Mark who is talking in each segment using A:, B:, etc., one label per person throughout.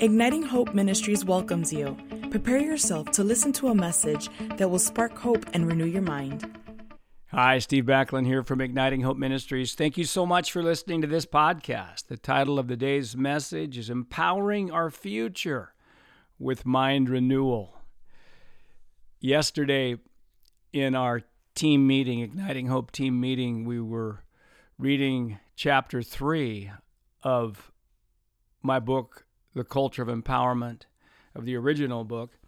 A: Igniting Hope Ministries welcomes you. Prepare yourself to listen to a message that will spark hope and renew your mind.
B: Hi, Steve Backlund here from Igniting Hope Ministries. Thank you so much for listening to this podcast. The title of the day's message is Empowering Our Future with Mind Renewal. Yesterday, in our team meeting, Igniting Hope team meeting, we were reading chapter three of my book, the culture of empowerment of the original book.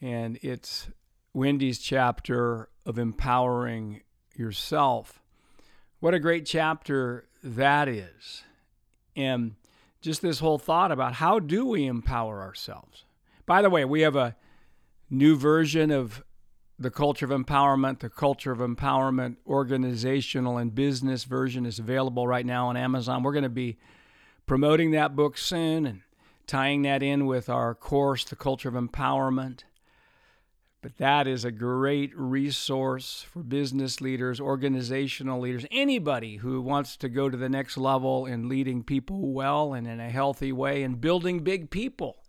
B: And it's Wendy's chapter of empowering yourself. What a great chapter that is. And just this whole thought about how do we empower ourselves? By the way, we have a new version of the culture of empowerment, the culture of empowerment organizational and business version is available right now on Amazon. We're going to be promoting that book soon and tying that in with our course, The Culture of Empowerment. But that is a great resource for business leaders, organizational leaders, anybody who wants to go to the next level in leading people well and in a healthy way and building big people,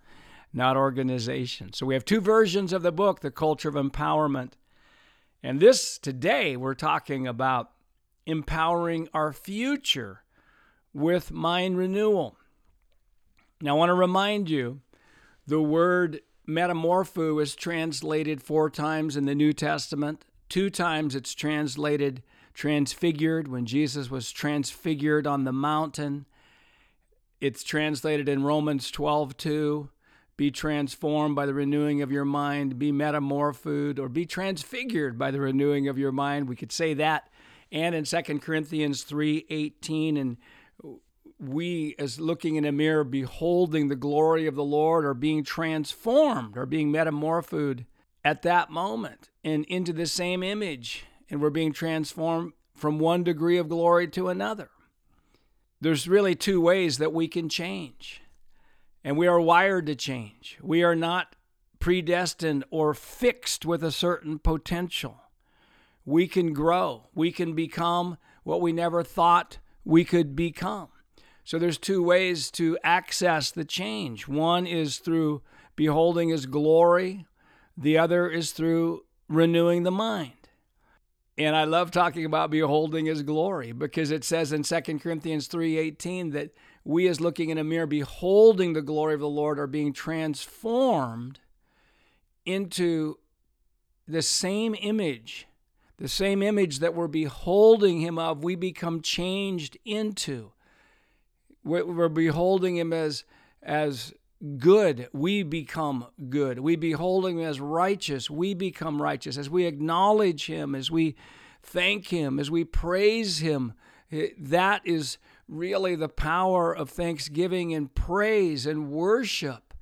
B: not organizations. So we have two versions of the book, The Culture of Empowerment. And this today, we're talking about empowering our future with mind renewal. Now, I want to remind you the word metamorpho is translated four times in the New Testament. Two times it's translated transfigured when Jesus was transfigured on the mountain. It's translated in Romans 12 2. Be transformed by the renewing of your mind, be metamorphosed, or be transfigured by the renewing of your mind. We could say that. And in 2 Corinthians 3 18 and we, as looking in a mirror, beholding the glory of the Lord, are being transformed, are being metamorphosed at that moment and into the same image. And we're being transformed from one degree of glory to another. There's really two ways that we can change. And we are wired to change. We are not predestined or fixed with a certain potential. We can grow. We can become what we never thought we could become. So there's two ways to access the change. One is through beholding his glory, the other is through renewing the mind. And I love talking about beholding his glory because it says in 2 Corinthians 3:18 that we as looking in a mirror beholding the glory of the Lord are being transformed into the same image, the same image that we're beholding him of, we become changed into. We're beholding him as, as good, we become good. We beholding him as righteous, we become righteous. As we acknowledge him, as we thank him, as we praise him, eh, that is really the power of thanksgiving and praise and worship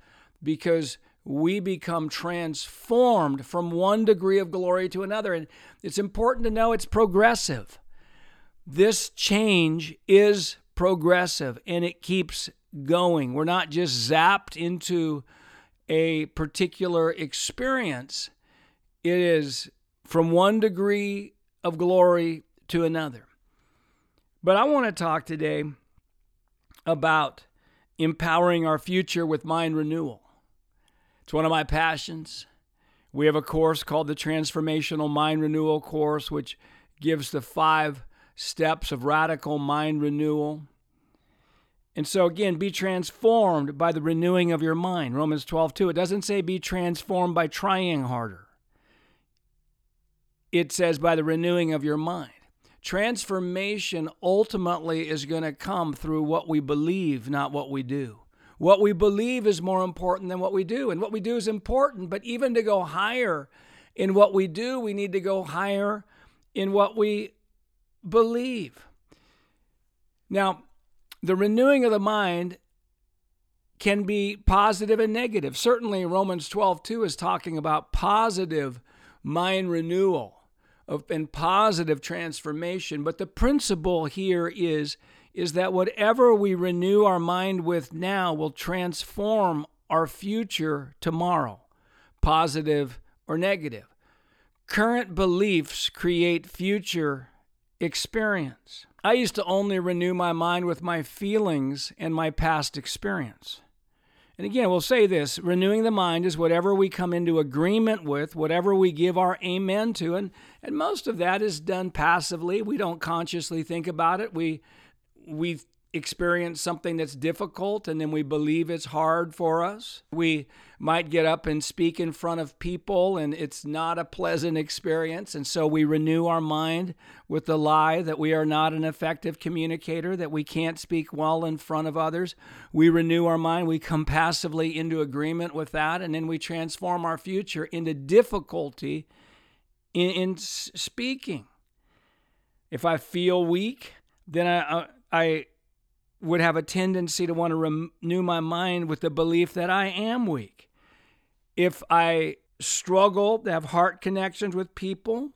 B: because we become transformed from one degree of glory to another. And it's important to know it's progressive. This change is progressive and it keeps going. We're not just zapped into a particular experience, it is from one degree of glory to another. But I want to talk today about empowering our future with mind renewal. It's one of my passions. We have a course called the Transformational Mind Renewal Course, which gives the five steps of radical mind renewal. And so again, be transformed by the renewing of your mind. Romans 12, 2. It doesn't say be transformed by trying harder. It says by the renewing of your mind. Transformation ultimately is going to come through what we believe, not what we do. What we believe is more important than what we do. And what we do is important, but even to go higher in what we do, we need to go higher in what we believe. Now, the renewing of the mind can be positive and negative. Certainly, Romans 12, 2 is talking about positive mind renewal and positive transformation. But the principle here is, is that whatever we renew our mind with now will transform our future tomorrow, positive or negative. Current beliefs create future experience. I used to only renew my mind with my feelings and my past experience. And again, we'll say this renewing the mind is whatever we come into agreement with, whatever we give our amen to. And, and most of that is done passively. We don't consciously think about it. We, we experience something that's difficult and then we believe it's hard for us. We might get up and speak in front of people and it's not a pleasant experience. And so we renew our mind with the lie that we are not an effective communicator, that we can't speak well in front of others. We renew our mind, we come passively into agreement with that, and then we transform our future into difficulty in, in speaking. If I feel weak, then I, uh, I would have a tendency to want to renew my mind with the belief that I am weak. If I struggle to have heart connections with people,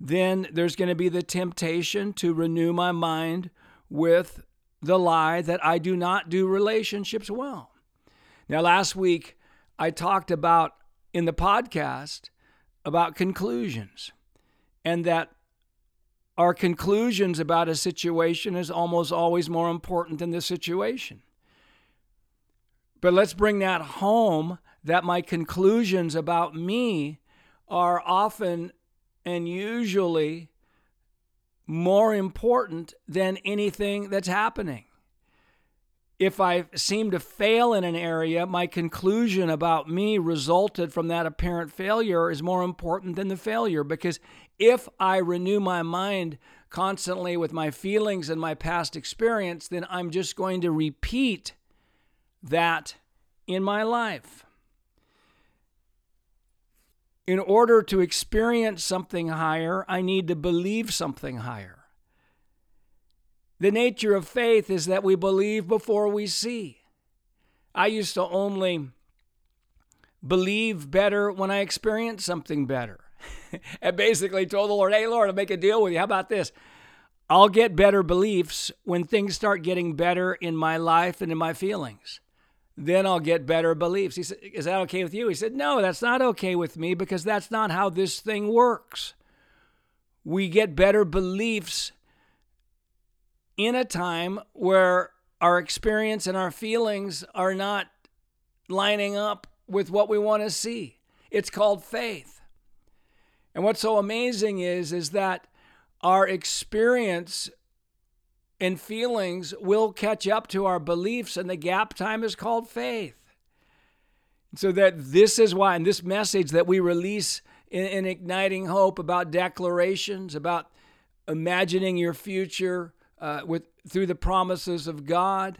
B: then there's going to be the temptation to renew my mind with the lie that I do not do relationships well. Now, last week, I talked about in the podcast about conclusions and that our conclusions about a situation is almost always more important than the situation. But let's bring that home that my conclusions about me are often and usually more important than anything that's happening. If I seem to fail in an area, my conclusion about me resulted from that apparent failure is more important than the failure because if I renew my mind constantly with my feelings and my past experience, then I'm just going to repeat that in my life. In order to experience something higher, I need to believe something higher. The nature of faith is that we believe before we see. I used to only believe better when I experienced something better. and basically told the Lord, Hey, Lord, I'll make a deal with you. How about this? I'll get better beliefs when things start getting better in my life and in my feelings. Then I'll get better beliefs. He said, Is that okay with you? He said, No, that's not okay with me because that's not how this thing works. We get better beliefs in a time where our experience and our feelings are not lining up with what we want to see. It's called faith. And what's so amazing is is that our experience and feelings will catch up to our beliefs and the gap time is called faith. So that this is why, and this message that we release in, in igniting hope about declarations, about imagining your future uh, with through the promises of God,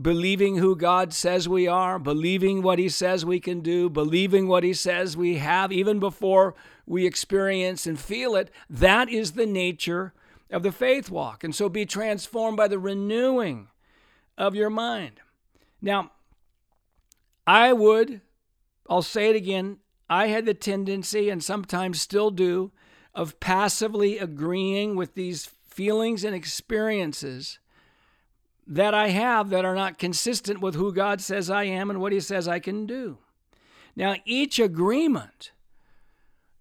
B: believing who God says we are, believing what He says we can do, believing what He says we have, even before we experience and feel it, that is the nature of the faith walk. And so be transformed by the renewing of your mind. Now, I would, I'll say it again, I had the tendency, and sometimes still do, of passively agreeing with these feelings and experiences that I have that are not consistent with who God says I am and what He says I can do. Now, each agreement,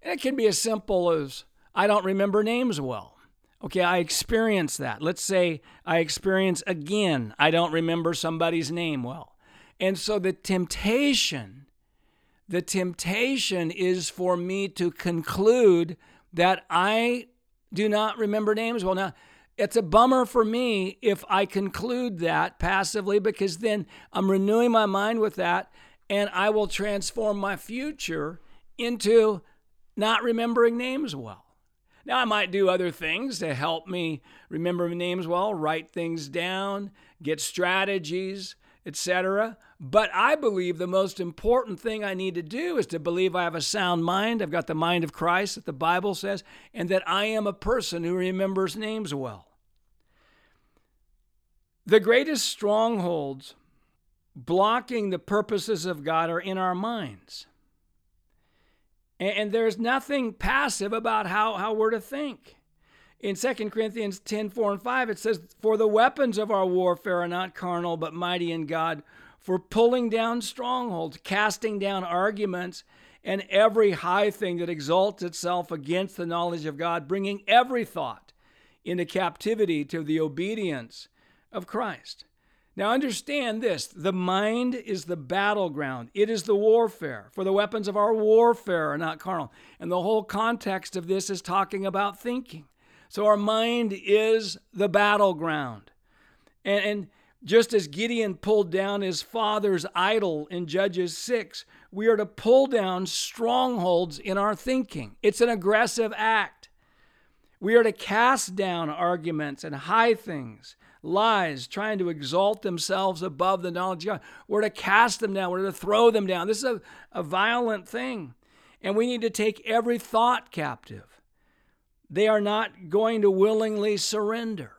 B: it can be as simple as I don't remember names well. Okay, I experience that. Let's say I experience again, I don't remember somebody's name well. And so the temptation, the temptation is for me to conclude that I do not remember names well. Now, it's a bummer for me if I conclude that passively because then I'm renewing my mind with that and I will transform my future into not remembering names well. Now, I might do other things to help me remember names well, write things down, get strategies, etc. But I believe the most important thing I need to do is to believe I have a sound mind. I've got the mind of Christ that the Bible says, and that I am a person who remembers names well. The greatest strongholds blocking the purposes of God are in our minds. And there's nothing passive about how, how we're to think. In 2 Corinthians 10 4 and 5, it says, For the weapons of our warfare are not carnal, but mighty in God, for pulling down strongholds, casting down arguments, and every high thing that exalts itself against the knowledge of God, bringing every thought into captivity to the obedience of Christ. Now, understand this the mind is the battleground, it is the warfare. For the weapons of our warfare are not carnal. And the whole context of this is talking about thinking. So, our mind is the battleground. And, and just as Gideon pulled down his father's idol in Judges 6, we are to pull down strongholds in our thinking. It's an aggressive act. We are to cast down arguments and high things, lies, trying to exalt themselves above the knowledge of God. We're to cast them down. We're to throw them down. This is a, a violent thing. And we need to take every thought captive. They are not going to willingly surrender.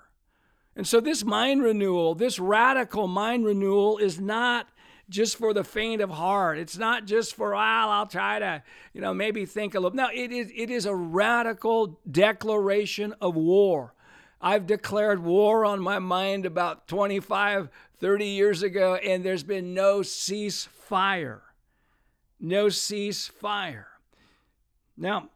B: And so, this mind renewal, this radical mind renewal, is not just for the faint of heart. It's not just for, well, I'll try to, you know, maybe think a little. No, it is, it is a radical declaration of war. I've declared war on my mind about 25, 30 years ago, and there's been no ceasefire. No ceasefire. Now,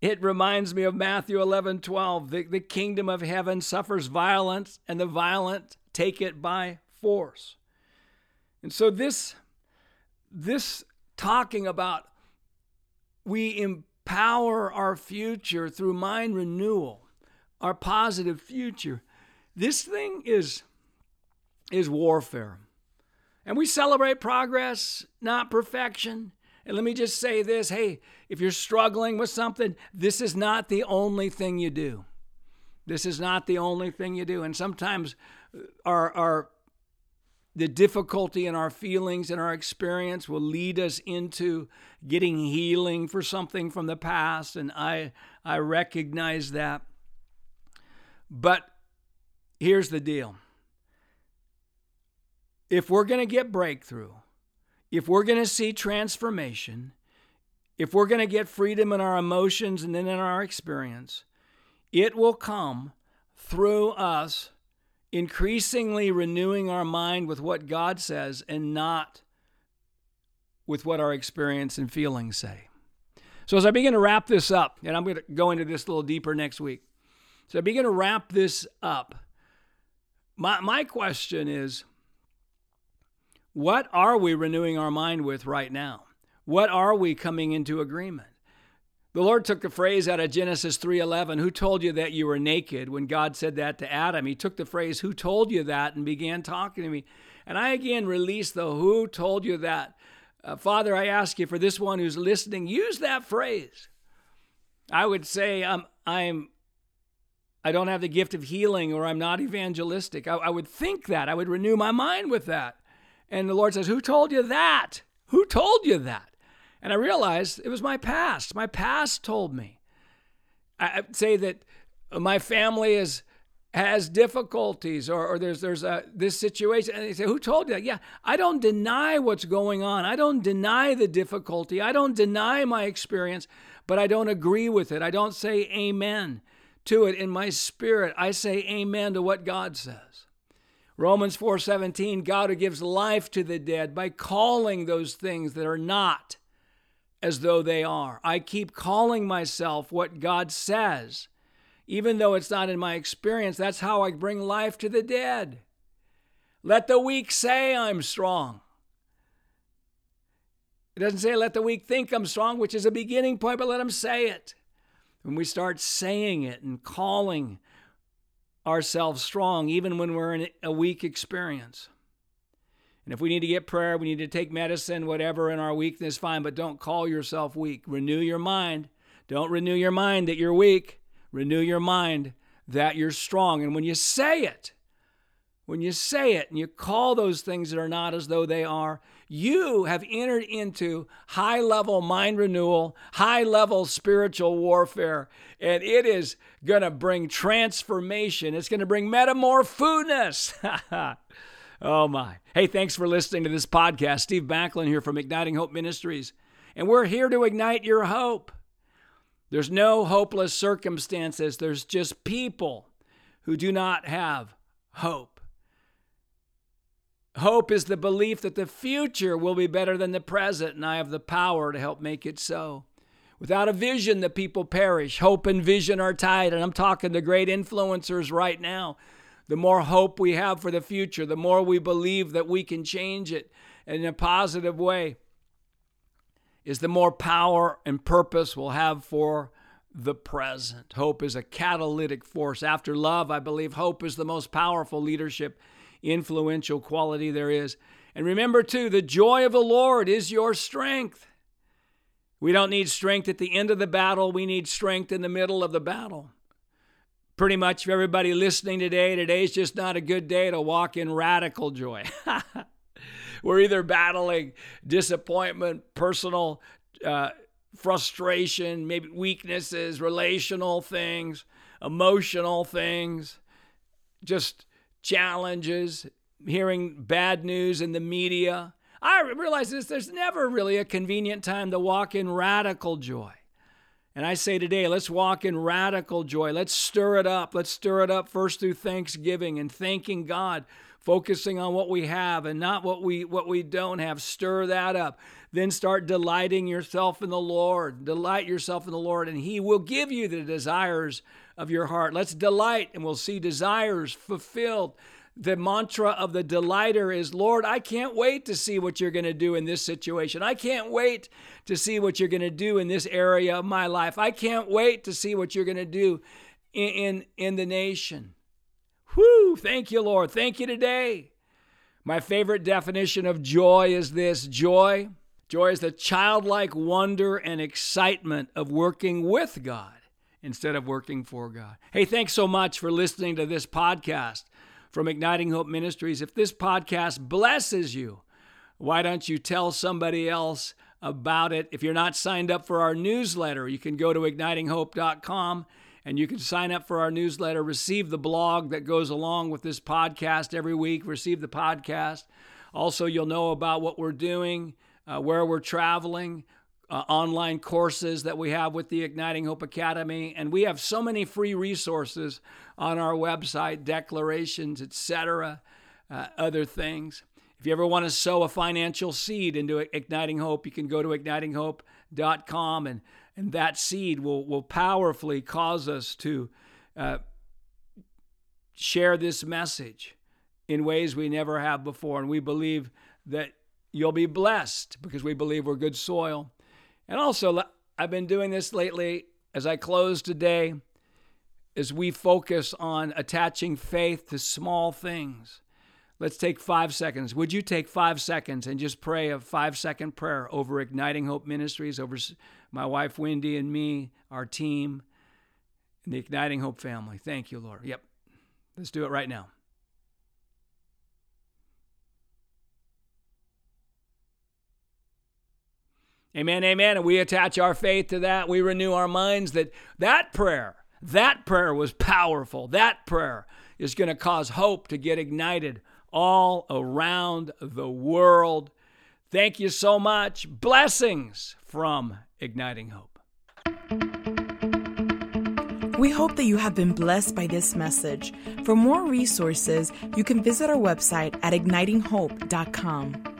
B: it reminds me of Matthew 11, 12. The, the kingdom of heaven suffers violence, and the violent take it by force. And so this this talking about we empower our future through mind renewal, our positive future. This thing is is warfare. And we celebrate progress, not perfection. And let me just say this hey, if you're struggling with something, this is not the only thing you do. This is not the only thing you do. And sometimes uh, our, our the difficulty in our feelings and our experience will lead us into getting healing for something from the past and I I recognize that. But here's the deal. If we're going to get breakthrough if we're going to see transformation if we're going to get freedom in our emotions and then in our experience it will come through us increasingly renewing our mind with what God says and not with what our experience and feelings say. So, as I begin to wrap this up, and I'm going to go into this a little deeper next week. So, I begin to wrap this up. My, my question is what are we renewing our mind with right now? What are we coming into agreement? The Lord took the phrase out of Genesis 3:11, "Who told you that you were naked?" When God said that to Adam, he took the phrase, "Who told you that?" and began talking to me. And I again released the "Who told you that?" Uh, Father, I ask you for this one who's listening, use that phrase. I would say I'm I'm I don't have the gift of healing or I'm not evangelistic. I, I would think that. I would renew my mind with that. And the Lord says, Who told you that? Who told you that? And I realized it was my past. My past told me. I say that my family is has difficulties or, or there's there's a this situation. And they say who told you that? Yeah i don't deny what's going on. I don't deny the difficulty. I don't deny my experience but i don't agree with it. I don't say amen to it. In my spirit i say amen to what god says. Romans 4:17 god who gives life to the dead by calling those things that are not as though they are. I keep calling myself what God says. Even though it's not in my experience, that's how I bring life to the dead. Let the weak say I'm strong. It doesn't say let the weak think I'm strong, which is a beginning point, but let them say it. When we start saying it and calling ourselves strong, even when we're in a weak experience, and if we need to get prayer, we need to take medicine, whatever, in our weakness, fine, but don't call yourself weak. Renew your mind. Don't renew your mind that you're weak. Renew your mind that you're strong. And when you say it, when you say it and you call those things that are not as though they are, you have entered into high level mind renewal, high level spiritual warfare. And it is going to bring transformation. It's going to bring metamorphosis. Oh, my. Hey, thanks for listening to this podcast. Steve Backlund here from Igniting Hope Ministries. And we're here to ignite your hope. There's no hopeless circumstances, there's just people who do not have hope. Hope is the belief that the future will be better than the present, and I have the power to help make it so. Without a vision, the people perish. Hope and vision are tied, and I'm talking to great influencers right now the more hope we have for the future, the more we believe that we can change it in a positive way, is the more power and purpose we'll have for the present. Hope is a catalytic force. After love, I believe hope is the most powerful leadership, influential quality there is. And remember, too, the joy of the Lord is your strength. We don't need strength at the end of the battle, we need strength in the middle of the battle. Pretty much for everybody listening today, today's just not a good day to walk in radical joy. We're either battling disappointment, personal uh, frustration, maybe weaknesses, relational things, emotional things, just challenges, hearing bad news in the media. I realize this there's never really a convenient time to walk in radical joy. And I say today, let's walk in radical joy. Let's stir it up. Let's stir it up first through thanksgiving and thanking God, focusing on what we have and not what we what we don't have. Stir that up. Then start delighting yourself in the Lord. Delight yourself in the Lord, and He will give you the desires of your heart. Let's delight, and we'll see desires fulfilled the mantra of the delighter is Lord, I can't wait to see what you're going to do in this situation. I can't wait to see what you're going to do in this area of my life. I can't wait to see what you're going to do in, in, in the nation. Whew, thank you, Lord. Thank you today. My favorite definition of joy is this joy. Joy is the childlike wonder and excitement of working with God instead of working for God. Hey, thanks so much for listening to this podcast from Igniting Hope Ministries. If this podcast blesses you, why don't you tell somebody else about it? If you're not signed up for our newsletter, you can go to ignitinghope.com and you can sign up for our newsletter, receive the blog that goes along with this podcast every week, receive the podcast. Also, you'll know about what we're doing, uh, where we're traveling, uh, online courses that we have with the Igniting Hope Academy, and we have so many free resources on our website, declarations, etc., uh, other things. If you ever want to sow a financial seed into Igniting Hope, you can go to ignitinghope.com, and and that seed will will powerfully cause us to uh, share this message in ways we never have before, and we believe that you'll be blessed because we believe we're good soil and also, I've been doing this lately as I close today, as we focus on attaching faith to small things. Let's take five seconds. Would you take five seconds and just pray a five second prayer over Igniting Hope Ministries, over my wife Wendy and me, our team, and the Igniting Hope family? Thank you, Lord. Yep. Let's do it right now. Amen, amen. And we attach our faith to that. We renew our minds that that prayer, that prayer was powerful. That prayer is going to cause hope to get ignited all around the world. Thank you so much. Blessings from Igniting Hope.
A: We hope that you have been blessed by this message. For more resources, you can visit our website at ignitinghope.com.